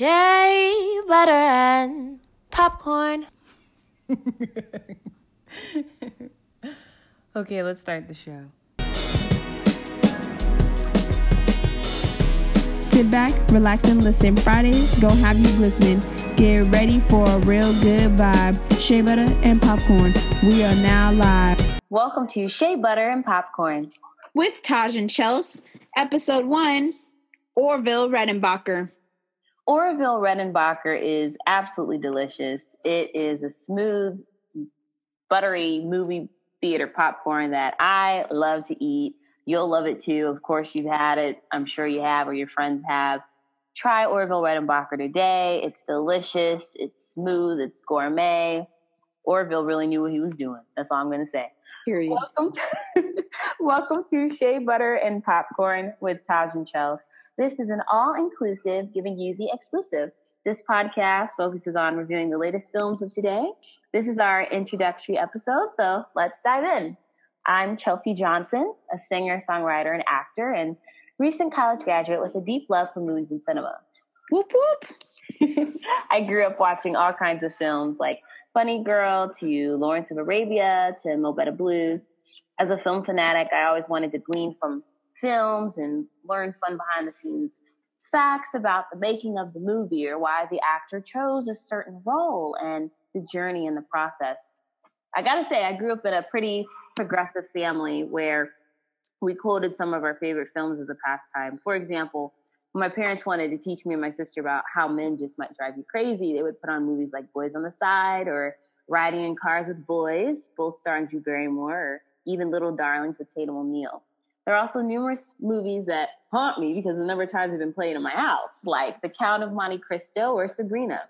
Shea butter and popcorn. okay, let's start the show. Sit back, relax, and listen. Fridays, go have you listening. Get ready for a real good vibe. Shea butter and popcorn. We are now live. Welcome to Shea Butter and Popcorn. With Taj and Chels, episode one Orville Redenbacher. Orville Redenbacher is absolutely delicious. It is a smooth, buttery movie theater popcorn that I love to eat. You'll love it too. Of course, you've had it. I'm sure you have, or your friends have. Try Orville Redenbacher today. It's delicious. It's smooth. It's gourmet. Orville really knew what he was doing. That's all I'm going to say. Period. Welcome to, welcome to Shea Butter and Popcorn with Taj and Chels. This is an all inclusive, giving you the exclusive. This podcast focuses on reviewing the latest films of today. This is our introductory episode, so let's dive in. I'm Chelsea Johnson, a singer, songwriter, and actor, and recent college graduate with a deep love for movies and cinema. Whoop whoop! I grew up watching all kinds of films like Funny Girl to Lawrence of Arabia to Mo' Better Blues. As a film fanatic, I always wanted to glean from films and learn fun behind the scenes facts about the making of the movie or why the actor chose a certain role and the journey in the process. I gotta say, I grew up in a pretty progressive family where we quoted some of our favorite films as a pastime. For example, my parents wanted to teach me and my sister about how men just might drive you crazy, they would put on movies like Boys on the Side or Riding in Cars with Boys, both starring Drew Barrymore, or even Little Darlings with Tatum O'Neal. There are also numerous movies that haunt me because the number of times they've been played in my house, like The Count of Monte Cristo or Sabrina.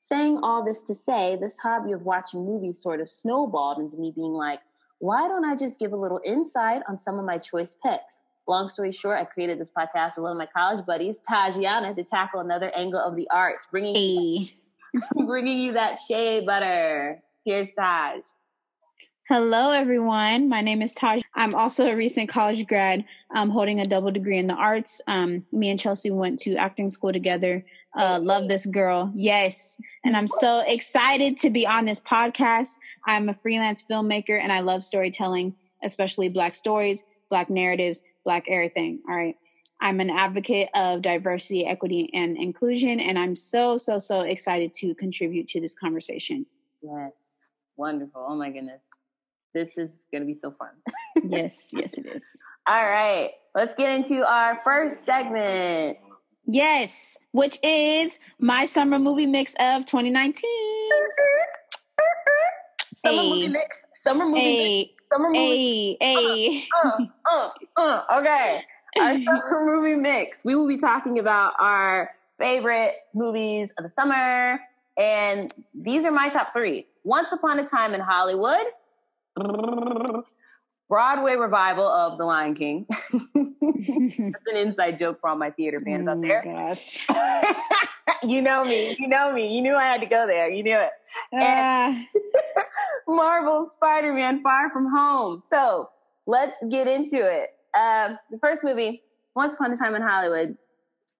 Saying all this to say, this hobby of watching movies sort of snowballed into me being like, why don't I just give a little insight on some of my choice picks? Long story short, I created this podcast with one of my college buddies, Tajiana, to tackle another angle of the arts, bringing Hey. bringing you that shea butter. Here's Taj. Hello, everyone. My name is Taj. I'm also a recent college grad. I'm holding a double degree in the arts. Um, me and Chelsea went to acting school together. Uh, love this girl. Yes. And I'm so excited to be on this podcast. I'm a freelance filmmaker and I love storytelling, especially Black stories, Black narratives, Black everything. All right. I'm an advocate of diversity, equity, and inclusion. And I'm so, so, so excited to contribute to this conversation. Yes. Wonderful. Oh my goodness. This is going to be so fun. yes, yes, it is. All right. Let's get into our first segment. Yes, which is my summer movie mix of 2019. Summer Hey. movie mix. Summer movie mix. Summer movie. hey, hey. Uh, uh, uh. Okay. Our summer movie mix. We will be talking about our favorite movies of the summer. And these are my top three. Once Upon a Time in Hollywood. Broadway revival of The Lion King. That's an inside joke for all my theater fans out Oh my there. gosh. you know me. You know me. You knew I had to go there. You knew it. Ah, Marvel Spider Man Far From Home. So let's get into it. Um, the first movie, Once Upon a Time in Hollywood,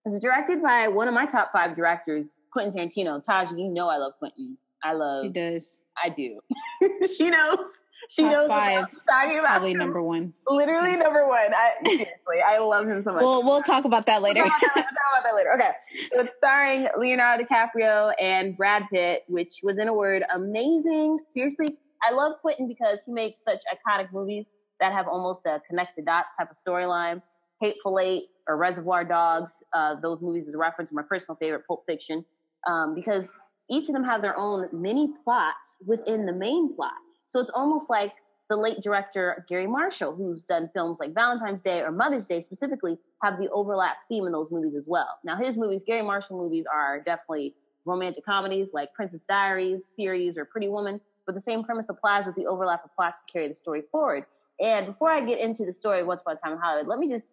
was directed by one of my top five directors, Quentin Tarantino. Taj, you know I love Quentin. I love, he does. I do. she knows. She Top knows five. talking about. Probably number one. Literally number one. I, seriously, I love him so much. We'll we'll talk about that later. We'll talk about that, we'll talk about that later. Okay. So it's starring Leonardo DiCaprio and Brad Pitt, which was, in a word, amazing. Seriously, I love Quentin because he makes such iconic movies that have almost a connect the dots type of storyline. Hateful Eight or Reservoir Dogs, uh, those movies is a reference to my personal favorite, Pulp Fiction, um, because each of them have their own mini plots within the main plot. So it's almost like the late director Garry Marshall, who's done films like Valentine's Day or Mother's Day specifically, have the overlap theme in those movies as well. Now, his movies, Garry Marshall movies, are definitely romantic comedies like Princess Diaries series or Pretty Woman, but the same premise applies with the overlap of plots to carry the story forward. And before I get into the story of Once Upon a Time in Hollywood, let me just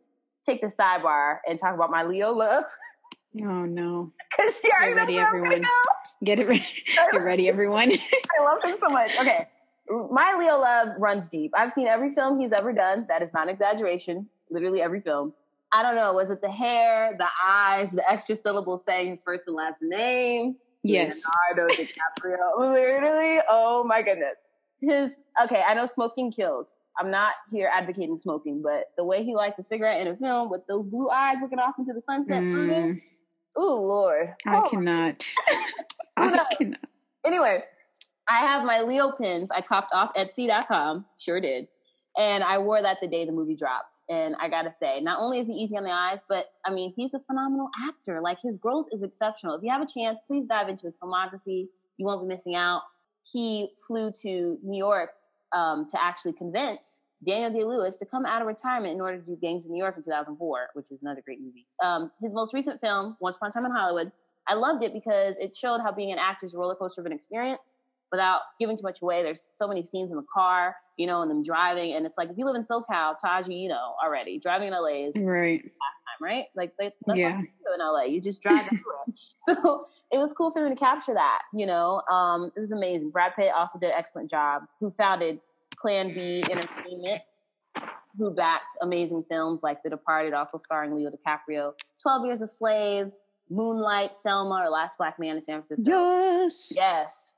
take the sidebar and talk about my Leo love. Oh no. Because she already Get ready, knows where I'm gonna everyone. go. Get it ready. Get ready, everyone. I love him so much. Okay. My Leo love runs deep. I've seen every film he's ever done. That is not an exaggeration. Literally every film. I don't know, was it the hair, the eyes, the extra syllables saying his first and last name? Yes. Leonardo DiCaprio. Literally, oh my goodness. His okay, I know smoking kills. I'm not here advocating smoking, but the way he lights a cigarette in a film with those blue eyes looking off into the sunset, Mm, oh Lord, I Oh. cannot. I cannot. Anyway, I have my Leo pins. I copped off Etsy.com. Sure did. And I wore that the day the movie dropped. And I gotta say, not only is he easy on the eyes, but I mean, he's a phenomenal actor. Like his growth is exceptional. If you have a chance, please dive into his filmography. You won't be missing out. He flew to New York um, to actually convince Daniel Day Lewis to come out of retirement in order to do Gangs of New York in 2004, which is another great movie. Um, his most recent film, Once Upon a Time in Hollywood, I loved it because it showed how being an actor is a roller coaster of an experience without giving too much away. There's so many scenes in the car, you know, and them driving. And it's like, if you live in SoCal, Taji, you know, already driving in LA is Right. last time, right? Like, they, that's Yeah. what you do in LA. You just drive everywhere. So it was cool for them to capture that, you know. Um, it was amazing. Brad Pitt also did an excellent job, who founded Plan B Entertainment, who backed amazing films like The Departed, also starring Leo DiCaprio, 12 Years a Slave, Moonlight, Selma, or Last Black Man in San Francisco. Yes. Yes.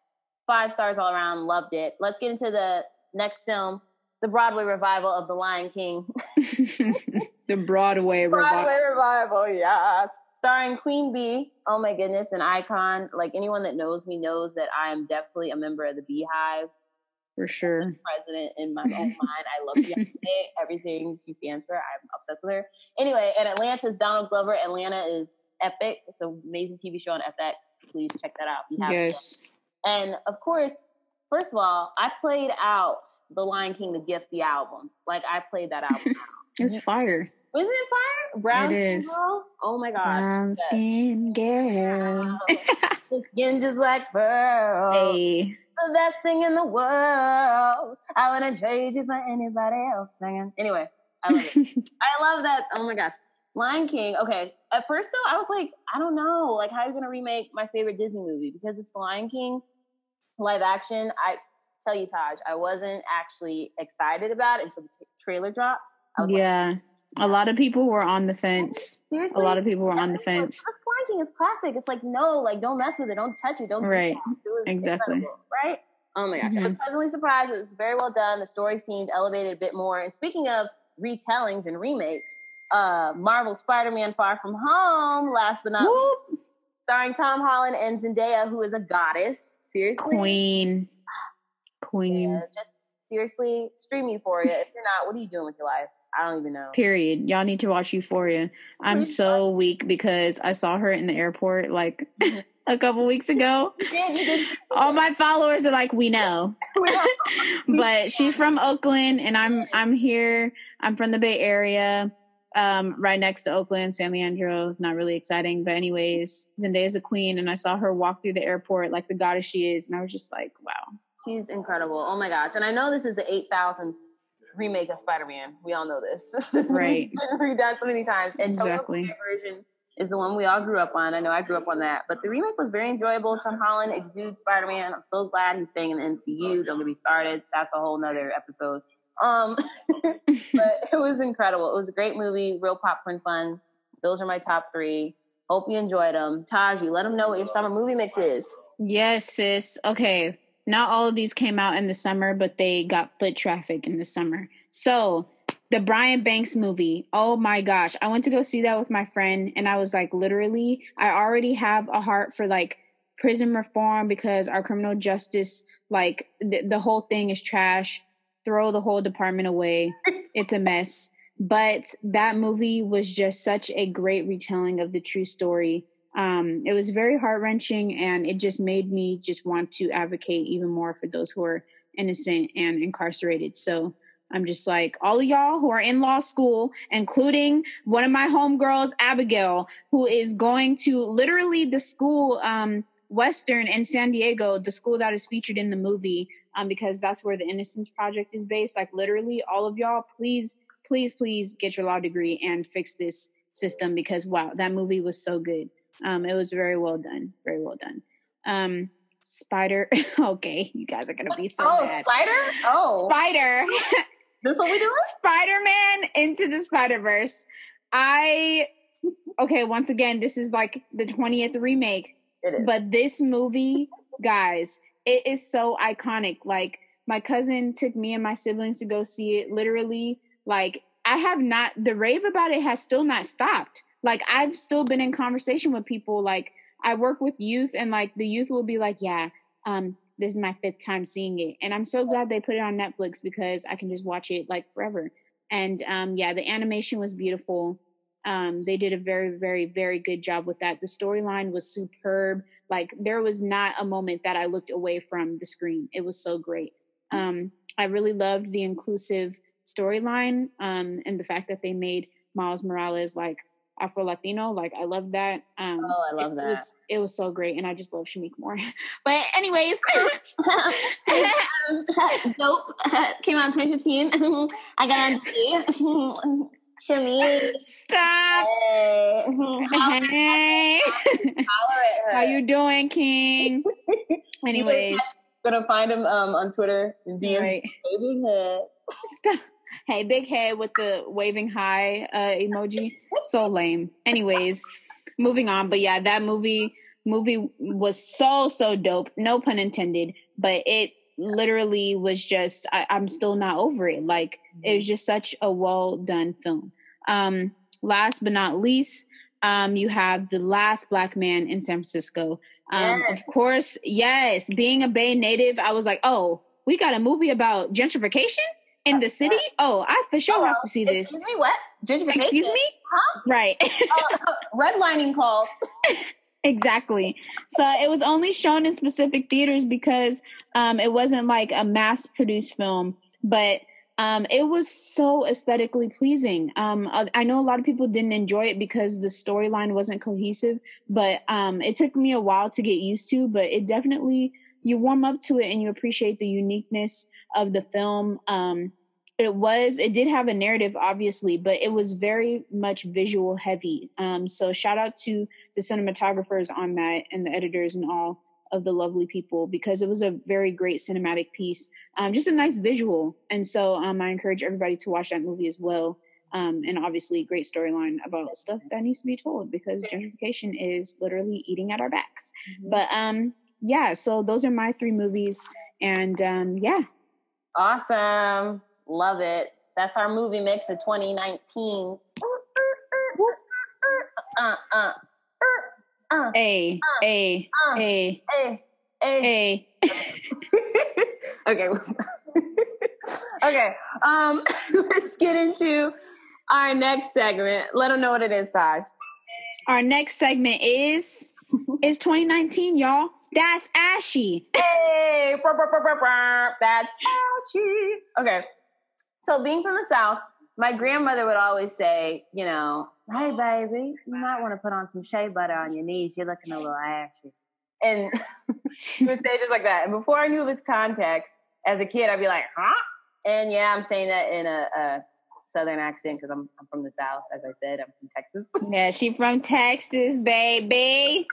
Five stars all around. Loved it. Let's get into the next film, the Broadway revival of The Lion King. the Broadway revival. Broadway revival, yes. Starring Queen Bee. Oh my goodness, an icon. Like anyone that knows me knows that I am definitely a member of the BeyHive. For sure. President in my own mind. I love Beyonce. Everything she stands for. I'm obsessed with her. Anyway, and Atlanta's Donald Glover. Atlanta is epic. It's an amazing TV show on FX. Please check that out. if you haven't yet. Yes. And of course, first of all, I played out The Lion King, The Gift, the album. Like I played that album. It's fire. Isn't it fire? Brown It is. girl? Oh my god. Brown skin girl. The skin just like pearl. Hey. The best thing in the world. I wouldn't trade you for anybody else singing. Anyway, I love it. I love that. Oh my gosh. Lion King. Okay. At first though, I was like, I don't know. Like, how are you gonna remake my favorite Disney movie? Because it's the Lion King live action. I tell you, Taj, I wasn't actually excited about it until the t- trailer dropped. I was like, yeah. A lot of people were on the fence. seriously? A lot of people were on the fence. It's Lion King. Classic. It's like, no, like, don't mess with it. Don't touch it. Don't Right. It Exactly. right? Oh my gosh. I was Mhm. pleasantly surprised. It was very well done. The story seemed elevated a bit more. And speaking of retellings and remakes, uh, Marvel Spider-Man Far From Home, last but not least, Whoop. Starring Tom Holland and Zendaya, who is a goddess. Seriously. Queen. Queen. Yeah, just seriously, stream Euphoria. If you're not, what are you doing with your life? I don't even know. Period. Y'all need to watch Euphoria. I'm so weak because I saw her in the airport like a couple weeks ago. You did, you did. All my followers are like, we know. but she's from Oakland and I'm I'm here. I'm from the Bay Area. Um, right next to Oakland, San Leandro. Not really exciting. But anyways, Zendaya's a queen and I saw her walk through the airport like the goddess she is, and I was just like, wow. She's incredible. Oh my gosh. And I know this is the 8,000th remake of Spider Man. We all know this. this Right. redone so many times. And Exactly. Version is the one we all grew up on. I know I grew up on that. But the remake was very enjoyable. Tom Holland exudes Spider Man. I'm so glad he's staying in the MCU. Don't get me started. That's a whole nother episode. Um, but it was incredible. It was a great movie, real popcorn fun. Those are my top three. Hope you enjoyed them. Taji, let them know what your summer movie mix is. Yes, sis. Okay. Not all of these came out in the summer, but they got foot traffic in the summer. So, the Brian Banks movie. Oh my gosh. I went to go see that with my friend, and I was like, literally, I already have a heart for like prison reform because our criminal justice, like, the, the whole thing is trash. Throw the whole department away. It's a mess. But that movie was just such a great retelling of the true story um, it was very heart wrenching and it just made me just want to advocate even more for those who are innocent and incarcerated. So I'm just like, all of y'all who are in law school, including one of my homegirls, Abigail, who is going to literally the school, um, Western in San Diego, the school that is featured in the movie, um, because that's where the Innocence Project is based. Like, literally, all of y'all, please, please, please get your law degree and fix this system because, wow, that movie was so good. Um, it was very well done. Very well done. Um, Spider. okay, you guys are gonna be so oh, bad. Spider? Oh, Spider. this what we doing? Spider Man into the Spider Verse. I okay, once again, this is like the 20th remake. But this movie, guys, it is so iconic. Like my cousin took me and my siblings to go see it. Literally, like I have not the rave about it has still not stopped. Like I've still been in conversation with people. Like I work with youth, and like the youth will be like, "Yeah, um, this is my fifth time seeing it," and I'm so glad they put it on Netflix because I can just watch it like forever. And um, yeah, the animation was beautiful. Um, they did a very, very, very good job with that. The storyline was superb. Like there was not a moment that I looked away from the screen. It was so great. Um, I really loved the inclusive storyline um, and the fact that they made Miles Morales like Afro Latino. Like I love that. Um, oh, I love it that. Was, it was so great, and I just love Shameik Moore. but anyways, um, Dope came out in 2015. I got on Shami. stop. Hey. Holler, Hey, holler at her. how you doing, King? Anyways, Gonna find him um, on Twitter. DMs right. baby head. Stop. Hey, big head with the waving high uh, emoji. So lame. Anyways, moving on. But yeah, that movie movie was so so dope. No pun intended. But it literally was just. I, I'm still not over it. Like it was just such a well done film. Um, last but not least, um, you have the last black man in San Francisco. Um, Yes. Of course, yes. Being a Bay native, I was like, oh, we got a movie about gentrification in the city. Oh, I for sure have to see this. Excuse me, what? Gentrification? Excuse me? Huh? Right. Uh, redlining call. exactly. So it was only shown in specific theaters because um, it wasn't like a mass produced film, but um, it was so aesthetically pleasing. Um, I I know a lot of people didn't enjoy it because the storyline wasn't cohesive, but um, it took me a while to get used to. But it definitely you warm up to it and you appreciate the uniqueness of the film. Um, it was it did have a narrative obviously but it was very much visual heavy um so shout out to the cinematographers on that and the editors and all of the lovely people because it was a very great cinematic piece. Um just a nice visual. And so um i encourage everybody to watch that movie as well. Um and obviously great storyline about stuff that needs to be told because gentrification is literally eating at our backs. But um yeah so those are my three movies. And um yeah. Awesome. Love it. That's our movie mix of 2019. Uh, uh, uh, a a uh, a eh, eh. a okay. okay. Um, let's get into our next segment. Let them know what it is, Taj. Our next segment is is 2019, y'all. That's Ashy. Hey, brr, brr, brr. that's Ashy. Okay. So, being from the South, my grandmother would always say, you know, hey, baby, you might want to put on some shea butter on your knees. You're looking a little ashy. And she would say just like that. And before I knew of its context, as a kid, I'd be like, huh? And yeah, I'm saying that in a, a Southern accent because I'm, I'm from the South. As I said, I'm from Texas. Yeah, she from Texas, baby.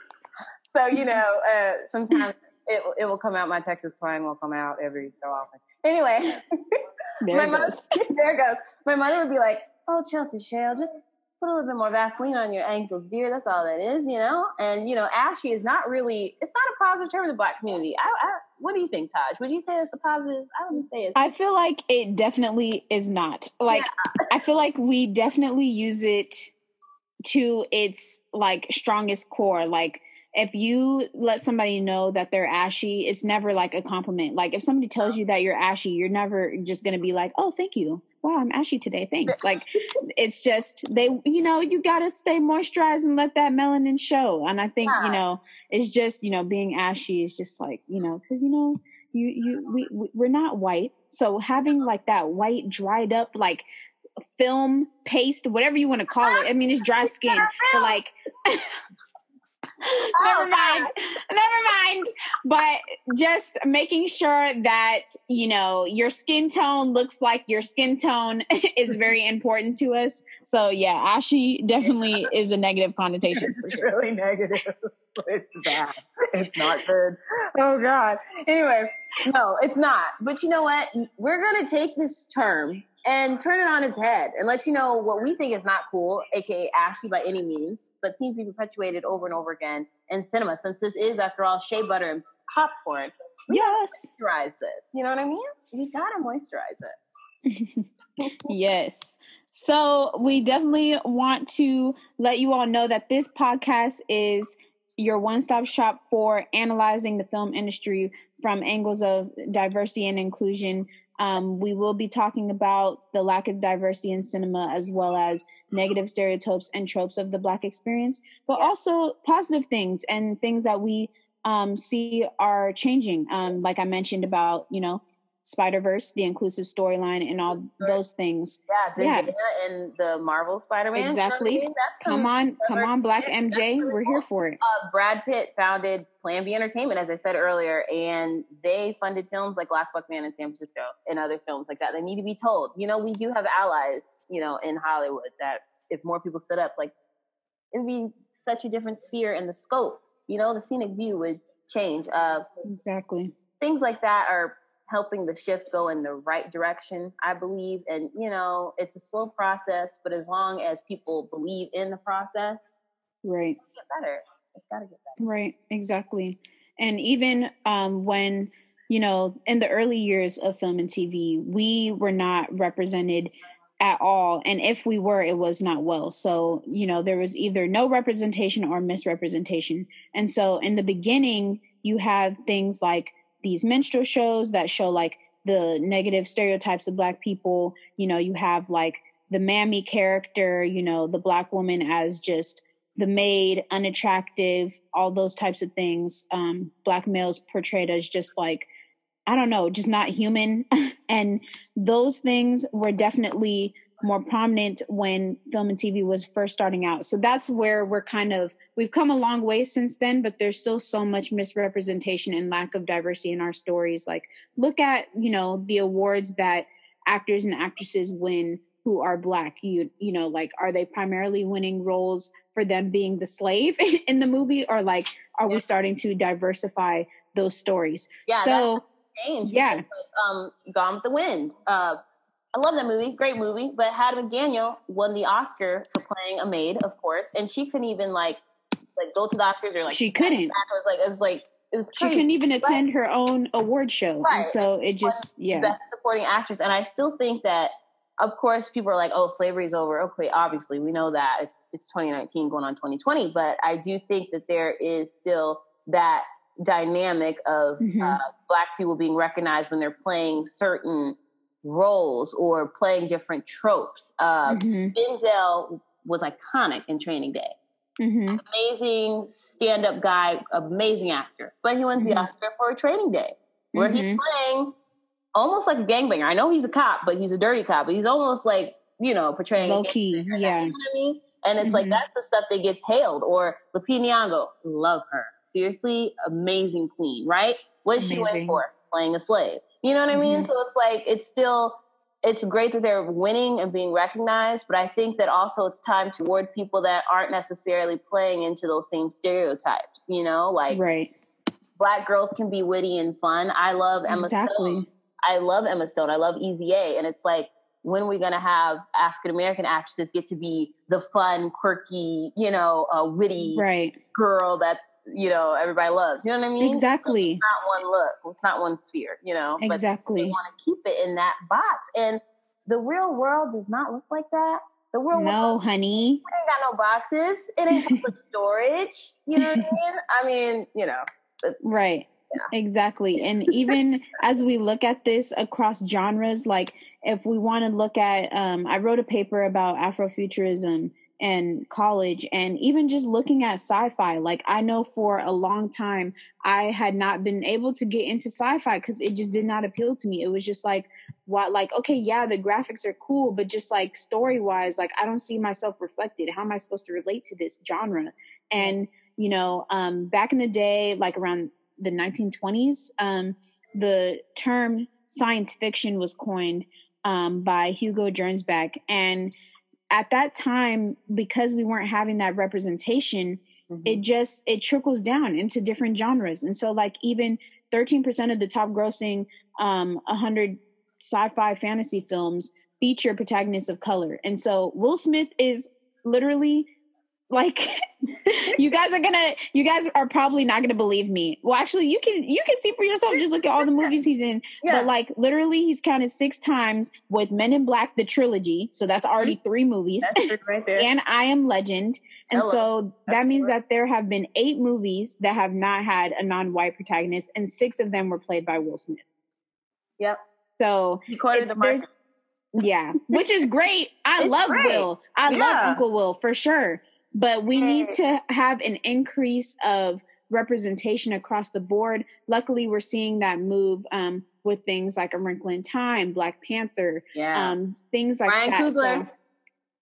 So you know, uh, sometimes it it will come out. My Texas twang will come out every so often. Anyway, There my it mother, there it goes. My mother would be like, "Oh, Chelsea Shale, just put a little bit more Vaseline on your ankles, dear. That's all that is, you know." And you know, ashy is not really. It's not a positive term in the black community. I, I, what do you think, Taj? Would you say it's a positive? I wouldn't say it's. I feel like it definitely is not. Like I feel like we definitely use it to its like strongest core. Like if you let somebody know that they're ashy, it's never like a compliment. Like if somebody tells you that you're ashy, you're never just gonna be like, "Oh, thank you. Wow, I'm ashy today. Thanks." Like it's just they, you know, you gotta stay moisturized and let that melanin show. And I think you know, it's just you know, being ashy is just like you know, because you know, you you we we- we're not white, so having like that white dried up like film paste, whatever you want to call it. I mean, it's dry skin, but like. never oh, mind never mind but just making sure that you know your skin tone looks like your skin tone is very important to us so yeah ashy definitely is a negative connotation for it's sure really negative. It's bad. It's not good. Oh God. Anyway, no, it's not. But you know what? We're gonna take this term and turn it on its head and let you know what we think is not cool, aka ashy by any means, but seems to be perpetuated over and over again in cinema. Since this is, after all, shea butter and popcorn, we Yes. moisturize this. You know what I mean? We gotta moisturize it. yes. So we definitely want to let you all know that this podcast is your one-stop shop for analyzing the film industry from angles of diversity and inclusion. Um, we will be talking about the lack of diversity in cinema as well as negative stereotypes and tropes of the Black experience, but also positive things and things that we um, see are changing. Um, like I mentioned about, you know, Spider Verse, the inclusive storyline, and all those things. Yeah, Yeah. And the Marvel Spider-Man. Exactly. You know I mean? Come on, come on, Black. MJ, really we're cool. here for it. uh, Brad Pitt founded Plan B Entertainment, as I said earlier, and they funded films like Last Black Man in San Francisco and other films like that. They need to be told. You know, we do have allies, you know, in Hollywood that if more people stood up, like it would be such a different sphere and the scope. You know, the scenic view would change. Uh, Exactly. things like that are helping the shift go in the right direction, I believe. And, you know, it's a slow process, but as long as people believe in the process, Right. get better. It's got to get better. Right, exactly. And even um, when, you know, in the early years of film and TV, we were not represented at all. And if we were, it was not well. So, you know, there was either no representation or misrepresentation. And so in the beginning, you have things like these minstrel shows that show like the negative stereotypes of Black people. You know, you have like the mammy character, you know, the Black woman as just the maid, unattractive, all those types of things. Um, black males portrayed as just like, I don't know, just not human. and those things were definitely more prominent when film and TV was first starting out. So that's where we're kind of, we've come a long way since then, but there's still so much misrepresentation and lack of diversity in our stories. Like, look at, you know, the awards that actors and actresses win who are black you you know like are they primarily winning roles for them being the slave in the movie or like are we starting to diversify those stories Yeah, so change. Yeah. like, um, Gone with the Wind. Uh, I love that movie, great movie. But Hattie McDaniel won the Oscar for playing a maid, of course, and she couldn't even like like go to the Oscars or like She couldn't. It was like it was like it was crazy. she couldn't even attend her own award show Right. and so it just yeah Best supporting actress, and I still think that. Of course, people are like, "Oh, slavery's over." Okay, obviously, we know that it's it's 2019 going on 2020, but I do think that there is still that dynamic of Mhm. uh, black people being recognized when they're playing certain roles or playing different tropes. Uh, Mhm, Denzel was iconic in Training Day. mhm. Amazing stand-up guy, amazing actor, but he wins Mhm. the Oscar for Training Day, where he's Mhm. playing almost like a gangbanger. I know he's a cop, but he's a dirty cop. But he's almost like you know portraying low key yeah You know what I mean? And it's like Mhm. that's the stuff that gets hailed. Or Lupita Nyong'o, love her. Seriously, amazing queen, right? What did she Amazing. win for? Playing a slave. You know what I mean? Mhm. So it's like it's still it's great that they're winning and being recognized, but I think that also it's time to toward people that aren't necessarily playing into those same stereotypes. You know, like right black girls can be witty and fun. I love Emma exactly Stone. I love Emma Stone. I love Easy A. And it's like, when are we going to have African American actresses get to be the fun, quirky, you know, uh, witty right girl that, you know, everybody loves? You know what I mean? exactly It's not one look. It's not one sphere, you know? But they want to keep it in that box. And the real world does not look like that. The world no honey it ain't got no boxes. It ain't public storage. You know what I mean? I mean, you know. Right. Exactly. And even as we look at this across genres, like if we want to look at, um, I wrote a paper about Afrofuturism in college and even just looking at sci-fi like i know for a long time i had not been able to get into sci-fi because it just did not appeal to me. It was just like what like okay yeah the graphics are cool but just like story wise like i don't see myself reflected. How am i supposed to relate to this genre? And you know um back in the day like around the 1920s um the term science fiction was coined um, by hugo gernsback. And at that time because we weren't having that representation Mm-hmm. it just it trickles down into different genres and so like even 13% of the top grossing um 100 sci-fi fantasy films feature protagonists of color. And so Will Smith is literally like you guys are gonna you guys are probably not gonna believe me. Well actually you can you can see for yourself. Just look at all the movies he's in. Yeah. but like literally he's counted six times with men in black the trilogy. So that's already mm-hmm. three movies. Right and i am legend. And Hello. so that that's means that there have been eight movies that have not had a non-white protagonist and six of them were played by will smith. Yep. So he the mark. yeah which is great. I it's love great. will. I yeah. love uncle will for sure but we need to have an increase of representation across the board. Luckily, we're seeing that move um, with things like A Wrinkle in Time, Black Panther, yeah. um, things like Ryan that. Coogler. So,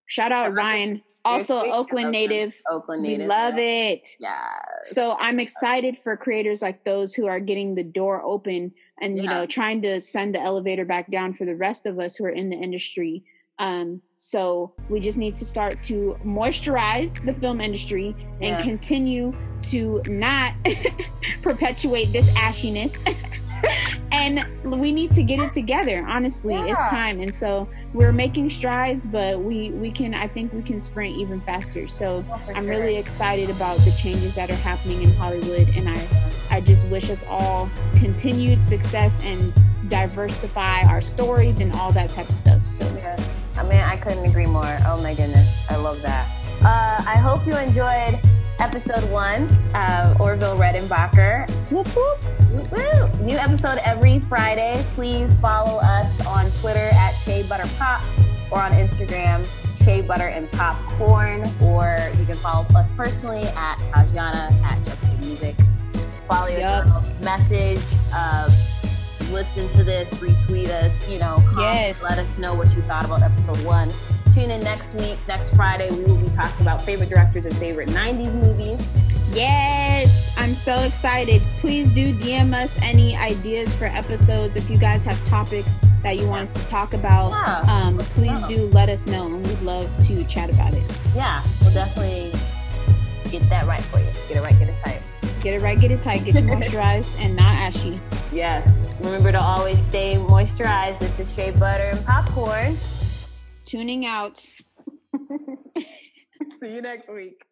shout out Ryan. Also, Oakland native. Oakland native. We love yeah. it. Yeah. So I'm excited for creators like those who are getting the door open and yeah. you know trying to send the elevator back down for the rest of us who are in the industry um, so we just need to start to moisturize the film industry and yeah. continue to not perpetuate this ashiness. and we need to get it together. Honestly, yeah. it's time. And so we're making strides, but we we can. I think we can sprint even faster. So oh, I'm sure. really excited about the changes that are happening in Hollywood, and I I just wish us all continued success and diversify our stories and all that type of stuff. So. Yeah. I mean, I couldn't agree more. Oh my goodness, I love that. Uh, I hope you enjoyed episode one of Orville Redenbacher. Whoop, whoop. Whoop, whoop. New episode every Friday. Please follow us on Twitter at Shea Butter Pop or on Instagram, Shea Butter and Popcorn. Or you can follow us personally at Tajana at Just Music. Follow your yep. message. Uh, listen to this, retweet us, you know, comment, yes. let us know what you thought about episode one. Tune in next week, next Friday. We will be talking about favorite directors and favorite 90s movies. Yes, I'm so excited. Please do DM us any ideas for episodes. If you guys have topics that you want us to talk about, yeah, um, please do let us know and we'd love to chat about it. Yeah, we'll definitely get that right for you. Get it right, get it tight. Get it right, get it tight, get it moisturized and not ashy. Yes. Remember to always stay moisturized. This is Shea Butter and Popcorn. Tuning out. See you next week.